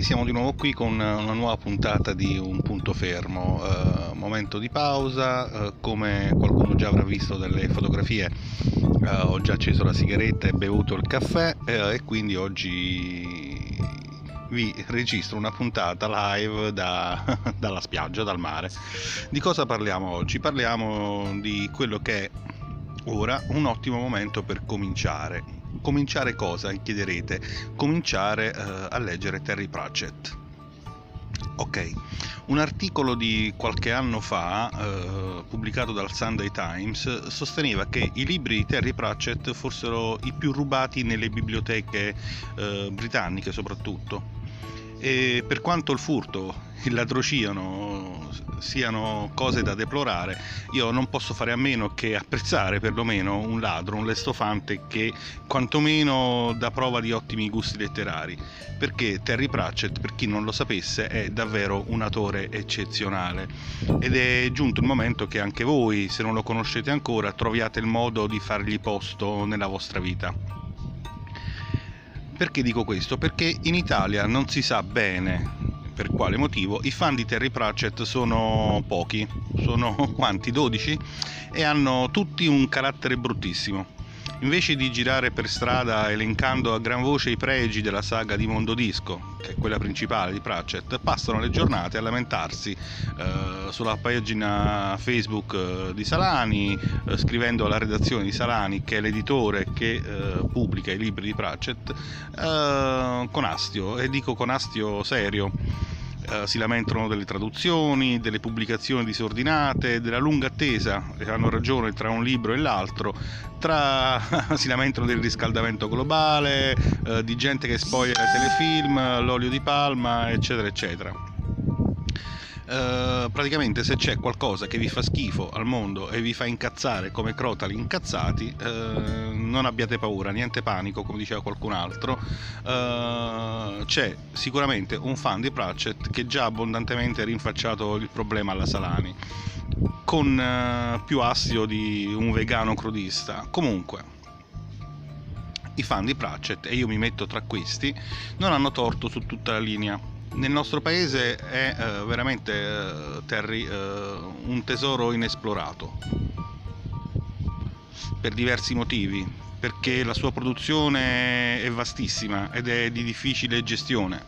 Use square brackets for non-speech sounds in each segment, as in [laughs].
Siamo di nuovo qui con una nuova puntata di Un punto fermo, uh, momento di pausa, uh, come qualcuno già avrà visto dalle fotografie, uh, ho già acceso la sigaretta e bevuto il caffè e quindi oggi vi registro una puntata live da, [laughs] dalla spiaggia, dal mare. Di cosa parliamo oggi? Parliamo di quello che è ora un ottimo momento per cominciare cominciare cosa? Chiederete. Cominciare eh, a leggere Terry Pratchett. Ok, un articolo di qualche anno fa, eh, pubblicato dal Sunday Times, sosteneva che i libri di Terry Pratchett fossero i più rubati nelle biblioteche eh, britanniche soprattutto. E per quanto il furto il ladrociano siano cose da deplorare, io non posso fare a meno che apprezzare perlomeno un ladro, un lestofante che quantomeno dà prova di ottimi gusti letterari, perché Terry Pratchett, per chi non lo sapesse, è davvero un autore eccezionale ed è giunto il momento che anche voi, se non lo conoscete ancora, troviate il modo di fargli posto nella vostra vita. Perché dico questo? Perché in Italia non si sa bene per quale motivo, i fan di Terry Pratchett sono pochi, sono [laughs] quanti? 12? E hanno tutti un carattere bruttissimo. Invece di girare per strada elencando a gran voce i pregi della saga di Mondo Disco, che è quella principale di Pratchett, passano le giornate a lamentarsi eh, sulla pagina Facebook eh, di Salani, eh, scrivendo alla redazione di Salani, che è l'editore che eh, pubblica i libri di Pratchett, eh, con astio, e dico con astio serio eh, si lamentano delle traduzioni, delle pubblicazioni disordinate, della lunga attesa, hanno ragione tra un libro e l'altro, tra... [laughs] si lamentano del riscaldamento globale, eh, di gente che spoglia telefilm, l'olio di palma, eccetera, eccetera. Uh, praticamente se c'è qualcosa che vi fa schifo al mondo e vi fa incazzare come crotali incazzati, uh, non abbiate paura, niente panico, come diceva qualcun altro. Uh, c'è sicuramente un fan di Pratchett che già abbondantemente ha rinfacciato il problema alla Salani, con più astio di un vegano crudista. Comunque, i fan di Pratchett, e io mi metto tra questi, non hanno torto su tutta la linea nel nostro paese è uh, veramente uh, Terry uh, un tesoro inesplorato per diversi motivi perché la sua produzione è vastissima ed è di difficile gestione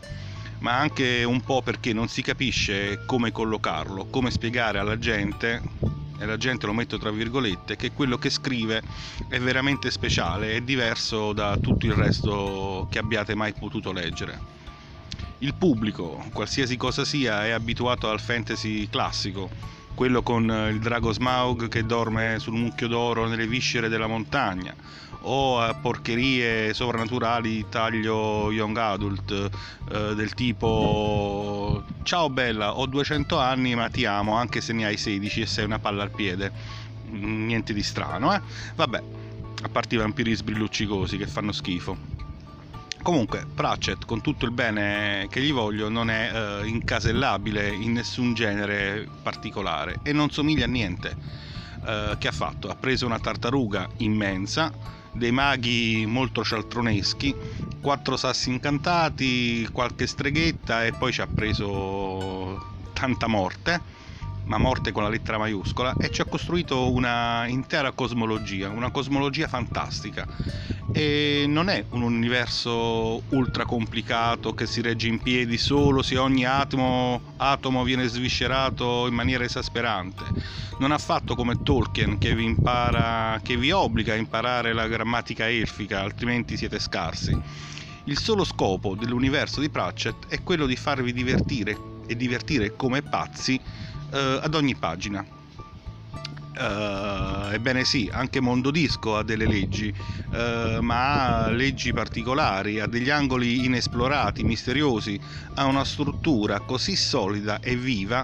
ma anche un po' perché non si capisce come collocarlo come spiegare alla gente e la gente lo metto tra virgolette che quello che scrive è veramente speciale è diverso da tutto il resto che abbiate mai potuto leggere. Il pubblico, qualsiasi cosa sia, è abituato al fantasy classico, quello con il drago Smaug che dorme sul mucchio d'oro nelle viscere della montagna, o a porcherie sovrannaturali taglio young adult eh, del tipo ciao bella ho 200 anni ma ti amo anche se ne hai 16 e sei una palla al piede. Niente di strano eh. Vabbè a parte i vampiri sbrilluccicosi che fanno schifo Comunque, Pratchett, con tutto il bene che gli voglio, non è eh, incasellabile in nessun genere particolare e non somiglia a niente. Eh, che ha fatto? Ha preso una tartaruga immensa, dei maghi molto cialtroneschi, quattro sassi incantati, qualche streghetta e poi ci ha preso tanta morte ma morte con la lettera maiuscola, e ci ha costruito una intera cosmologia, una cosmologia fantastica. E non è un universo ultra complicato che si regge in piedi solo se ogni atomo, atomo viene sviscerato in maniera esasperante. Non ha fatto come Tolkien che vi, impara, che vi obbliga a imparare la grammatica elfica, altrimenti siete scarsi. Il solo scopo dell'universo di Pratchett è quello di farvi divertire e divertire come pazzi eh, ad ogni pagina. Uh, ebbene sì, anche Mondodisco ha delle leggi, uh, ma ha leggi particolari, ha degli angoli inesplorati, misteriosi, ha una struttura così solida e viva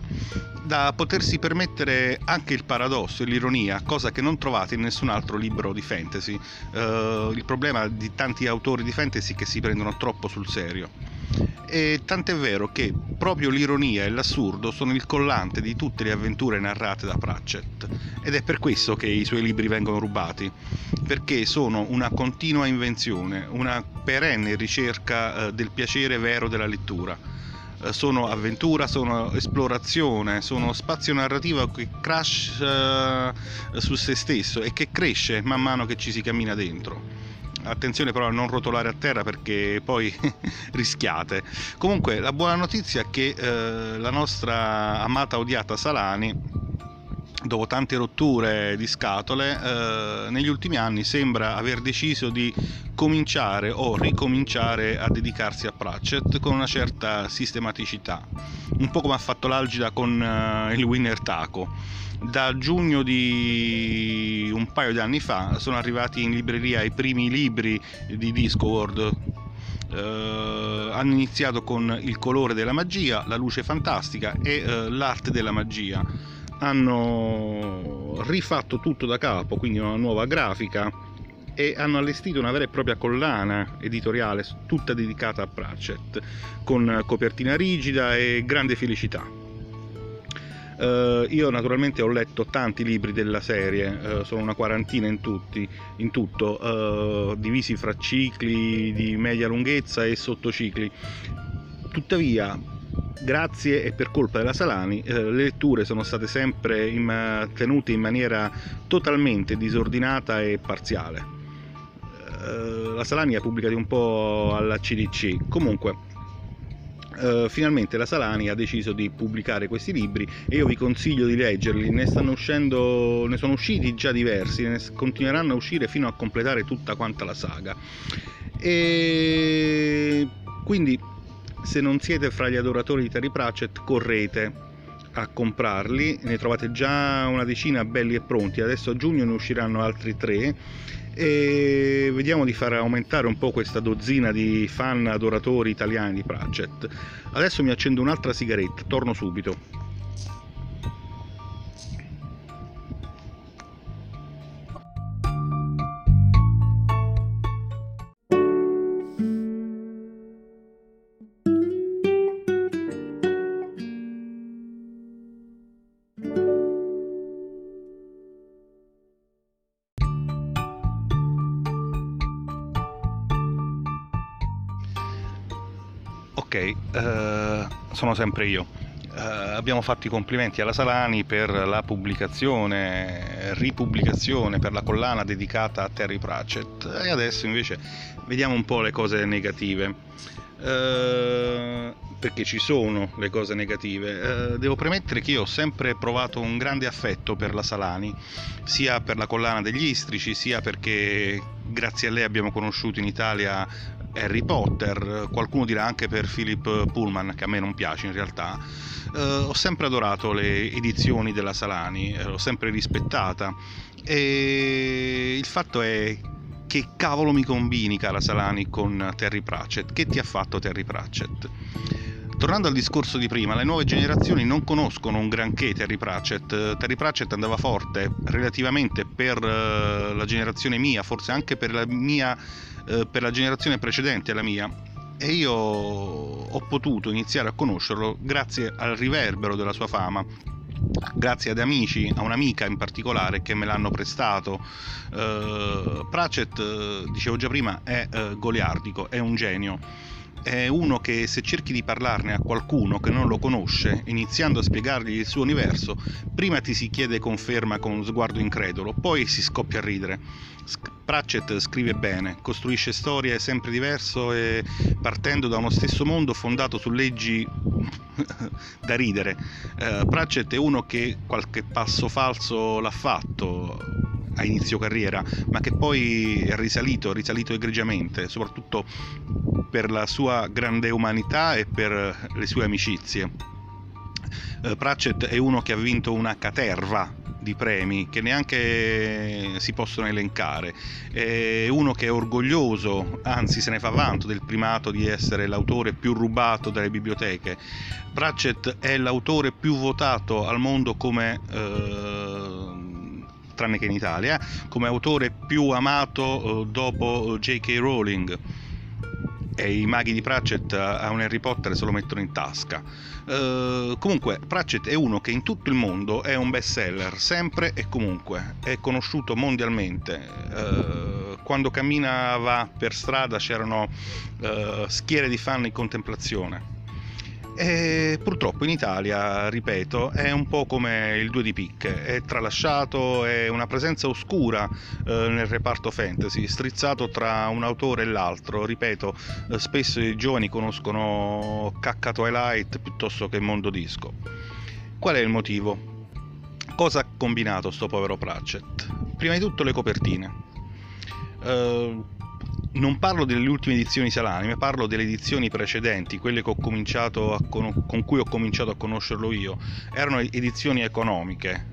da potersi permettere anche il paradosso e l'ironia, cosa che non trovate in nessun altro libro di fantasy. Uh, il problema di tanti autori di fantasy è che si prendono troppo sul serio. E tant'è vero che proprio l'ironia e l'assurdo sono il collante di tutte le avventure narrate da Pratchett ed è per questo che i suoi libri vengono rubati, perché sono una continua invenzione, una perenne ricerca eh, del piacere vero della lettura. Eh, sono avventura, sono esplorazione, sono spazio narrativo che crasha eh, su se stesso e che cresce man mano che ci si cammina dentro attenzione però a non rotolare a terra perché poi [laughs] rischiate. Comunque la buona notizia è che eh, la nostra amata odiata Salani dopo tante rotture di scatole, eh, negli ultimi anni sembra aver deciso di cominciare o ricominciare a dedicarsi a Pratchett con una certa sistematicità, un po' come ha fatto l'Algida con eh, il Winner Taco. Da giugno di un paio di anni fa sono arrivati in libreria i primi libri di Discworld. Uh, hanno iniziato con il colore della magia, la luce fantastica e uh, l'arte della magia. Hanno rifatto tutto da capo, quindi una nuova grafica e hanno allestito una vera e propria collana editoriale tutta dedicata a Pratchett, con copertina rigida e grande felicità. Uh, io naturalmente ho letto tanti libri della serie, uh, sono una quarantina in, tutti, in tutto, uh, divisi fra cicli di media lunghezza e sottocicli. Tuttavia, grazie e per colpa della Salani, le letture sono state sempre in, tenute in maniera totalmente disordinata e parziale. La Salani ha pubblicato un po' alla CDC, comunque Uh, finalmente la Salani ha deciso di pubblicare questi libri e io vi consiglio di leggerli, ne stanno uscendo, ne sono usciti già diversi, ne continueranno a uscire fino a completare tutta quanta la saga. E quindi se non siete fra gli adoratori di Terry Pratchett correte a comprarli, ne trovate già una decina belli e pronti, adesso a giugno ne usciranno altri tre e vediamo di far aumentare un po' questa dozzina di fan adoratori italiani di Pratchett. Adesso mi accendo un'altra sigaretta, torno subito. Sono sempre io. Uh, abbiamo fatto i complimenti alla Salani per la pubblicazione, ripubblicazione per la collana dedicata a Terry Pratchett e adesso invece vediamo un po' le cose negative. Uh, perché ci sono le cose negative. Uh, devo premettere che io ho sempre provato un grande affetto per la Salani, sia per la collana degli istrici, sia perché grazie a lei abbiamo conosciuto in Italia Harry Potter, qualcuno dirà anche per Philip Pullman, che a me non piace in realtà. Uh, ho sempre adorato le edizioni della Salani, eh, l'ho sempre rispettata e il fatto è che cavolo mi combini, cara Salani, con Terry Pratchett? Che ti ha fatto Terry Pratchett? Tornando al discorso di prima, le nuove generazioni non conoscono un granché Terry Pratchett. Terry Pratchett andava forte relativamente per uh, la generazione mia, forse anche per la mia uh, per la generazione precedente alla mia. E io ho potuto iniziare a conoscerlo grazie al riverbero della sua fama, grazie ad amici, a un'amica in particolare che me l'hanno prestato. Uh, Pratchett, dicevo già prima, è goliardico, è un genio è uno che se cerchi di parlarne a qualcuno che non lo conosce, iniziando a spiegargli il suo universo, prima ti si chiede conferma con sguardo incredulo, poi si scoppia a ridere. Pratchett scrive bene, costruisce storie sempre diverse e partendo da uno stesso mondo fondato su leggi [laughs] da ridere. Uh, Pratchett è uno che qualche passo falso l'ha fatto, a inizio carriera, ma che poi è risalito, risalito egregiamente, soprattutto per la sua grande umanità e per le sue amicizie. Uh, Pratchett è uno che ha vinto una caterva di premi che neanche si possono elencare. È uno che è orgoglioso, anzi se ne fa vanto del primato di essere l'autore più rubato dalle biblioteche. Pratchett è l'autore più votato al mondo come eh, tranne che in Italia, come autore più amato eh, dopo J.K. Rowling e i maghi di Pratchett a un Harry Potter se lo mettono in tasca. Uh, comunque, Pratchett è uno che in tutto il mondo è un best seller, sempre e comunque, è conosciuto mondialmente. Uh, quando camminava per strada c'erano uh, schiere di fan in contemplazione. E purtroppo in Italia, ripeto, è un po' come il due di picche, è tralasciato, è una presenza oscura eh, nel reparto fantasy, strizzato tra un autore e l'altro. Ripeto, eh, spesso i giovani conoscono Cacca Twilight piuttosto che Mondo Disco. Qual è il motivo? Cosa ha combinato sto povero Pratchett? Prima di tutto le copertine. Uh, non parlo delle ultime edizioni Salani, ma parlo delle edizioni precedenti, quelle con... con cui ho cominciato a conoscerlo io. Erano edizioni economiche,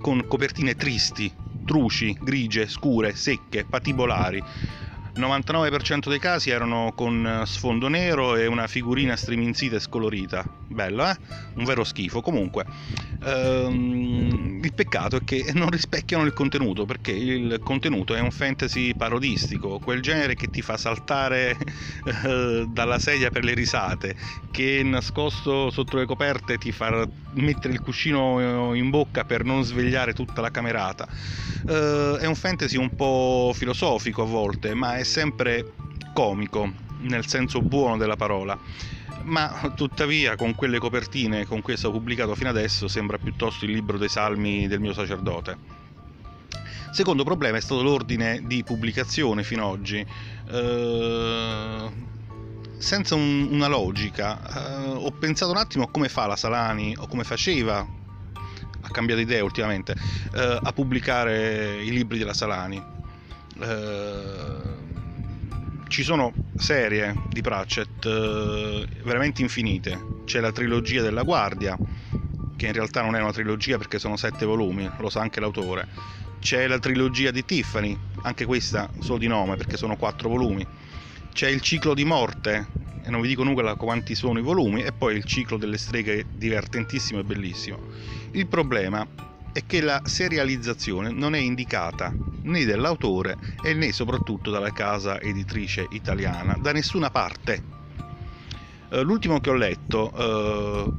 con copertine tristi, truci, grigie, scure, secche, patibolari 99% dei casi erano con sfondo nero e una figurina striminzita e scolorita. Bello, eh? Un vero schifo. Comunque, ehm, il peccato è che [laughs] non rispecchiano il contenuto, perché il contenuto è un fantasy parodistico, quel genere che ti fa saltare [laughs] eh, dalla sedia per le risate, che nascosto sotto le coperte ti fa mettere il cuscino in bocca per non svegliare tutta la camerata. Eh, è un fantasy un po' filosofico a volte, ma è sempre comico, nel senso buono della parola. Ma tuttavia con quelle copertine con cui è stato pubblicato fino adesso sembra piuttosto il libro dei salmi del mio sacerdote. Secondo problema è stato l'ordine di pubblicazione fino ad oggi. Eh, senza un, una logica, eh, ho pensato un attimo a come fa la Salani o come faceva, ha cambiato idea ultimamente, eh, a pubblicare i libri della Salani. Eh, ci sono serie di Pratchett eh, veramente infinite. C'è la trilogia della Guardia, che in realtà non è una trilogia perché sono sette volumi, lo sa anche l'autore. C'è la trilogia di Tiffany, anche questa solo di nome perché sono quattro volumi. C'è il ciclo di morte, e non vi dico nulla quanti sono i volumi, e poi il ciclo delle streghe divertentissimo e bellissimo. Il problema è che la serializzazione non è indicata né dall'autore e né soprattutto dalla casa editrice italiana, da nessuna parte. Eh, l'ultimo che ho letto, eh,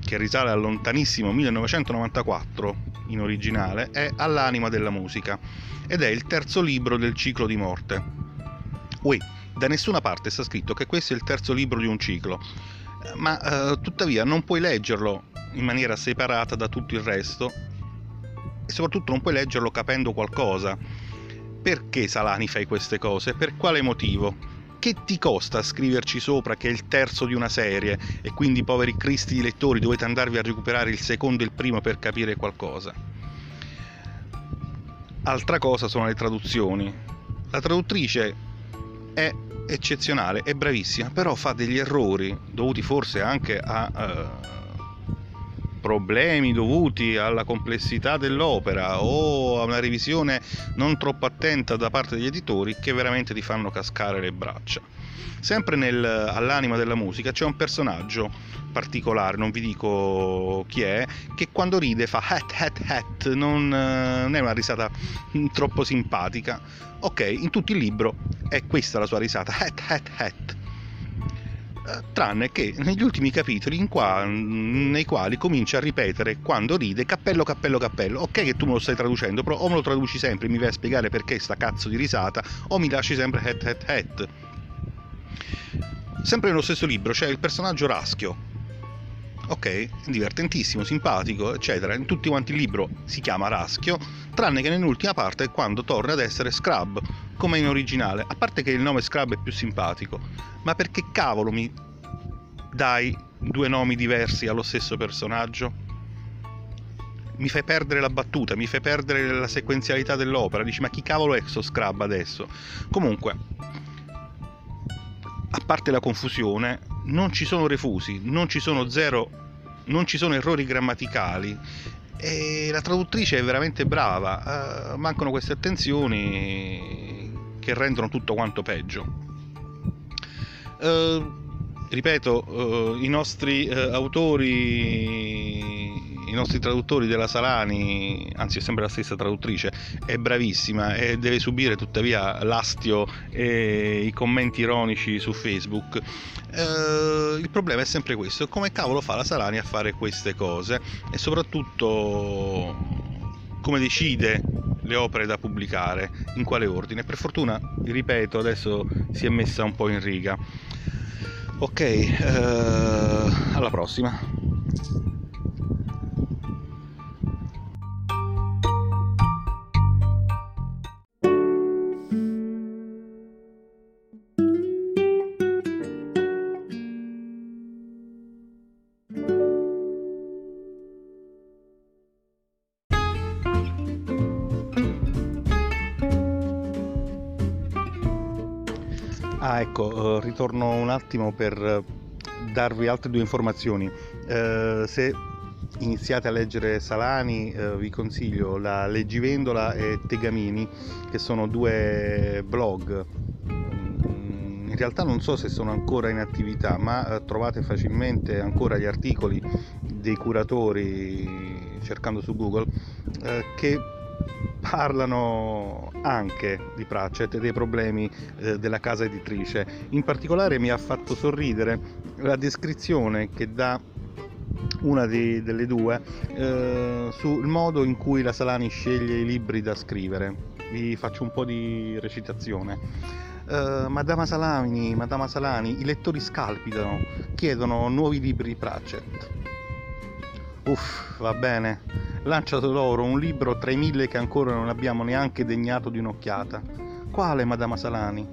che risale al lontanissimo 1994 in originale, è All'anima della musica ed è il terzo libro del ciclo di morte. Ui, da nessuna parte sta scritto che questo è il terzo libro di un ciclo, ma eh, tuttavia non puoi leggerlo in maniera separata da tutto il resto e soprattutto non puoi leggerlo capendo qualcosa. Perché Salani fai queste cose? Per quale motivo? Che ti costa scriverci sopra che è il terzo di una serie e quindi poveri cristi di lettori dovete andarvi a recuperare il secondo e il primo per capire qualcosa? Altra cosa sono le traduzioni. La traduttrice è eccezionale, è bravissima, però fa degli errori dovuti forse anche a... Uh, problemi dovuti alla complessità dell'opera o a una revisione non troppo attenta da parte degli editori che veramente ti fanno cascare le braccia. Sempre nel, all'anima della musica c'è un personaggio particolare, non vi dico chi è, che quando ride fa hat hat hat, non, non è una risata troppo simpatica. Ok, in tutto il libro è questa la sua risata, hat hat hat tranne che negli ultimi capitoli qua, nei quali comincia a ripetere quando ride cappello cappello cappello ok che tu me lo stai traducendo però o me lo traduci sempre e mi vai a spiegare perché sta cazzo di risata o mi lasci sempre het het het. Sempre nello stesso libro c'è il personaggio Raschio ok, divertentissimo, simpatico, eccetera. In tutti quanti il libro si chiama Raschio, tranne che nell'ultima parte quando torna ad essere Scrub, come in originale. A parte che il nome Scrub è più simpatico, ma perché cavolo mi dai due nomi diversi allo stesso personaggio? Mi fai perdere la battuta, mi fai perdere la sequenzialità dell'opera. Dici, ma chi cavolo è questo Scrub adesso? Comunque, a parte la confusione, non ci sono refusi, non ci sono zero, non ci sono errori grammaticali e la traduttrice è veramente brava, uh, mancano queste attenzioni che rendono tutto quanto peggio. Uh, ripeto, uh, i nostri autori nostri traduttori della Salani, anzi è sempre la stessa traduttrice, è bravissima e deve subire tuttavia l'astio e i commenti ironici su Facebook. Eh, il problema è sempre questo, come cavolo fa la Salani a fare queste cose e soprattutto come decide le opere da pubblicare, in quale ordine. Per fortuna, ripeto, adesso si è messa un po' in riga. Ok, eh, alla prossima. Ah, ecco, eh, ritorno un attimo per darvi altre due informazioni. Eh, se iniziate a leggere Salani, eh, vi consiglio la Leggivendola e Tegamini, che sono due blog. Mm, in realtà non so se sono ancora in attività, ma eh, trovate facilmente ancora gli articoli dei curatori cercando su Google eh, che parlano anche di Pratchett e dei problemi eh, della casa editrice. In particolare mi ha fatto sorridere la descrizione che dà una di, delle due eh, sul modo in cui la Salani sceglie i libri da scrivere. Vi faccio un po' di recitazione. Uh, Madama Salani, Madama Salani, i lettori scalpitano, chiedono nuovi libri di Pratchett. Uff, va bene lanciato loro un libro tra i mille che ancora non abbiamo neanche degnato di un'occhiata. Quale, Madama Salani?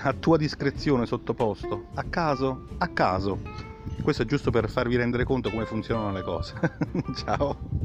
A tua discrezione sottoposto. A caso? A caso. Questo è giusto per farvi rendere conto come funzionano le cose. [laughs] Ciao.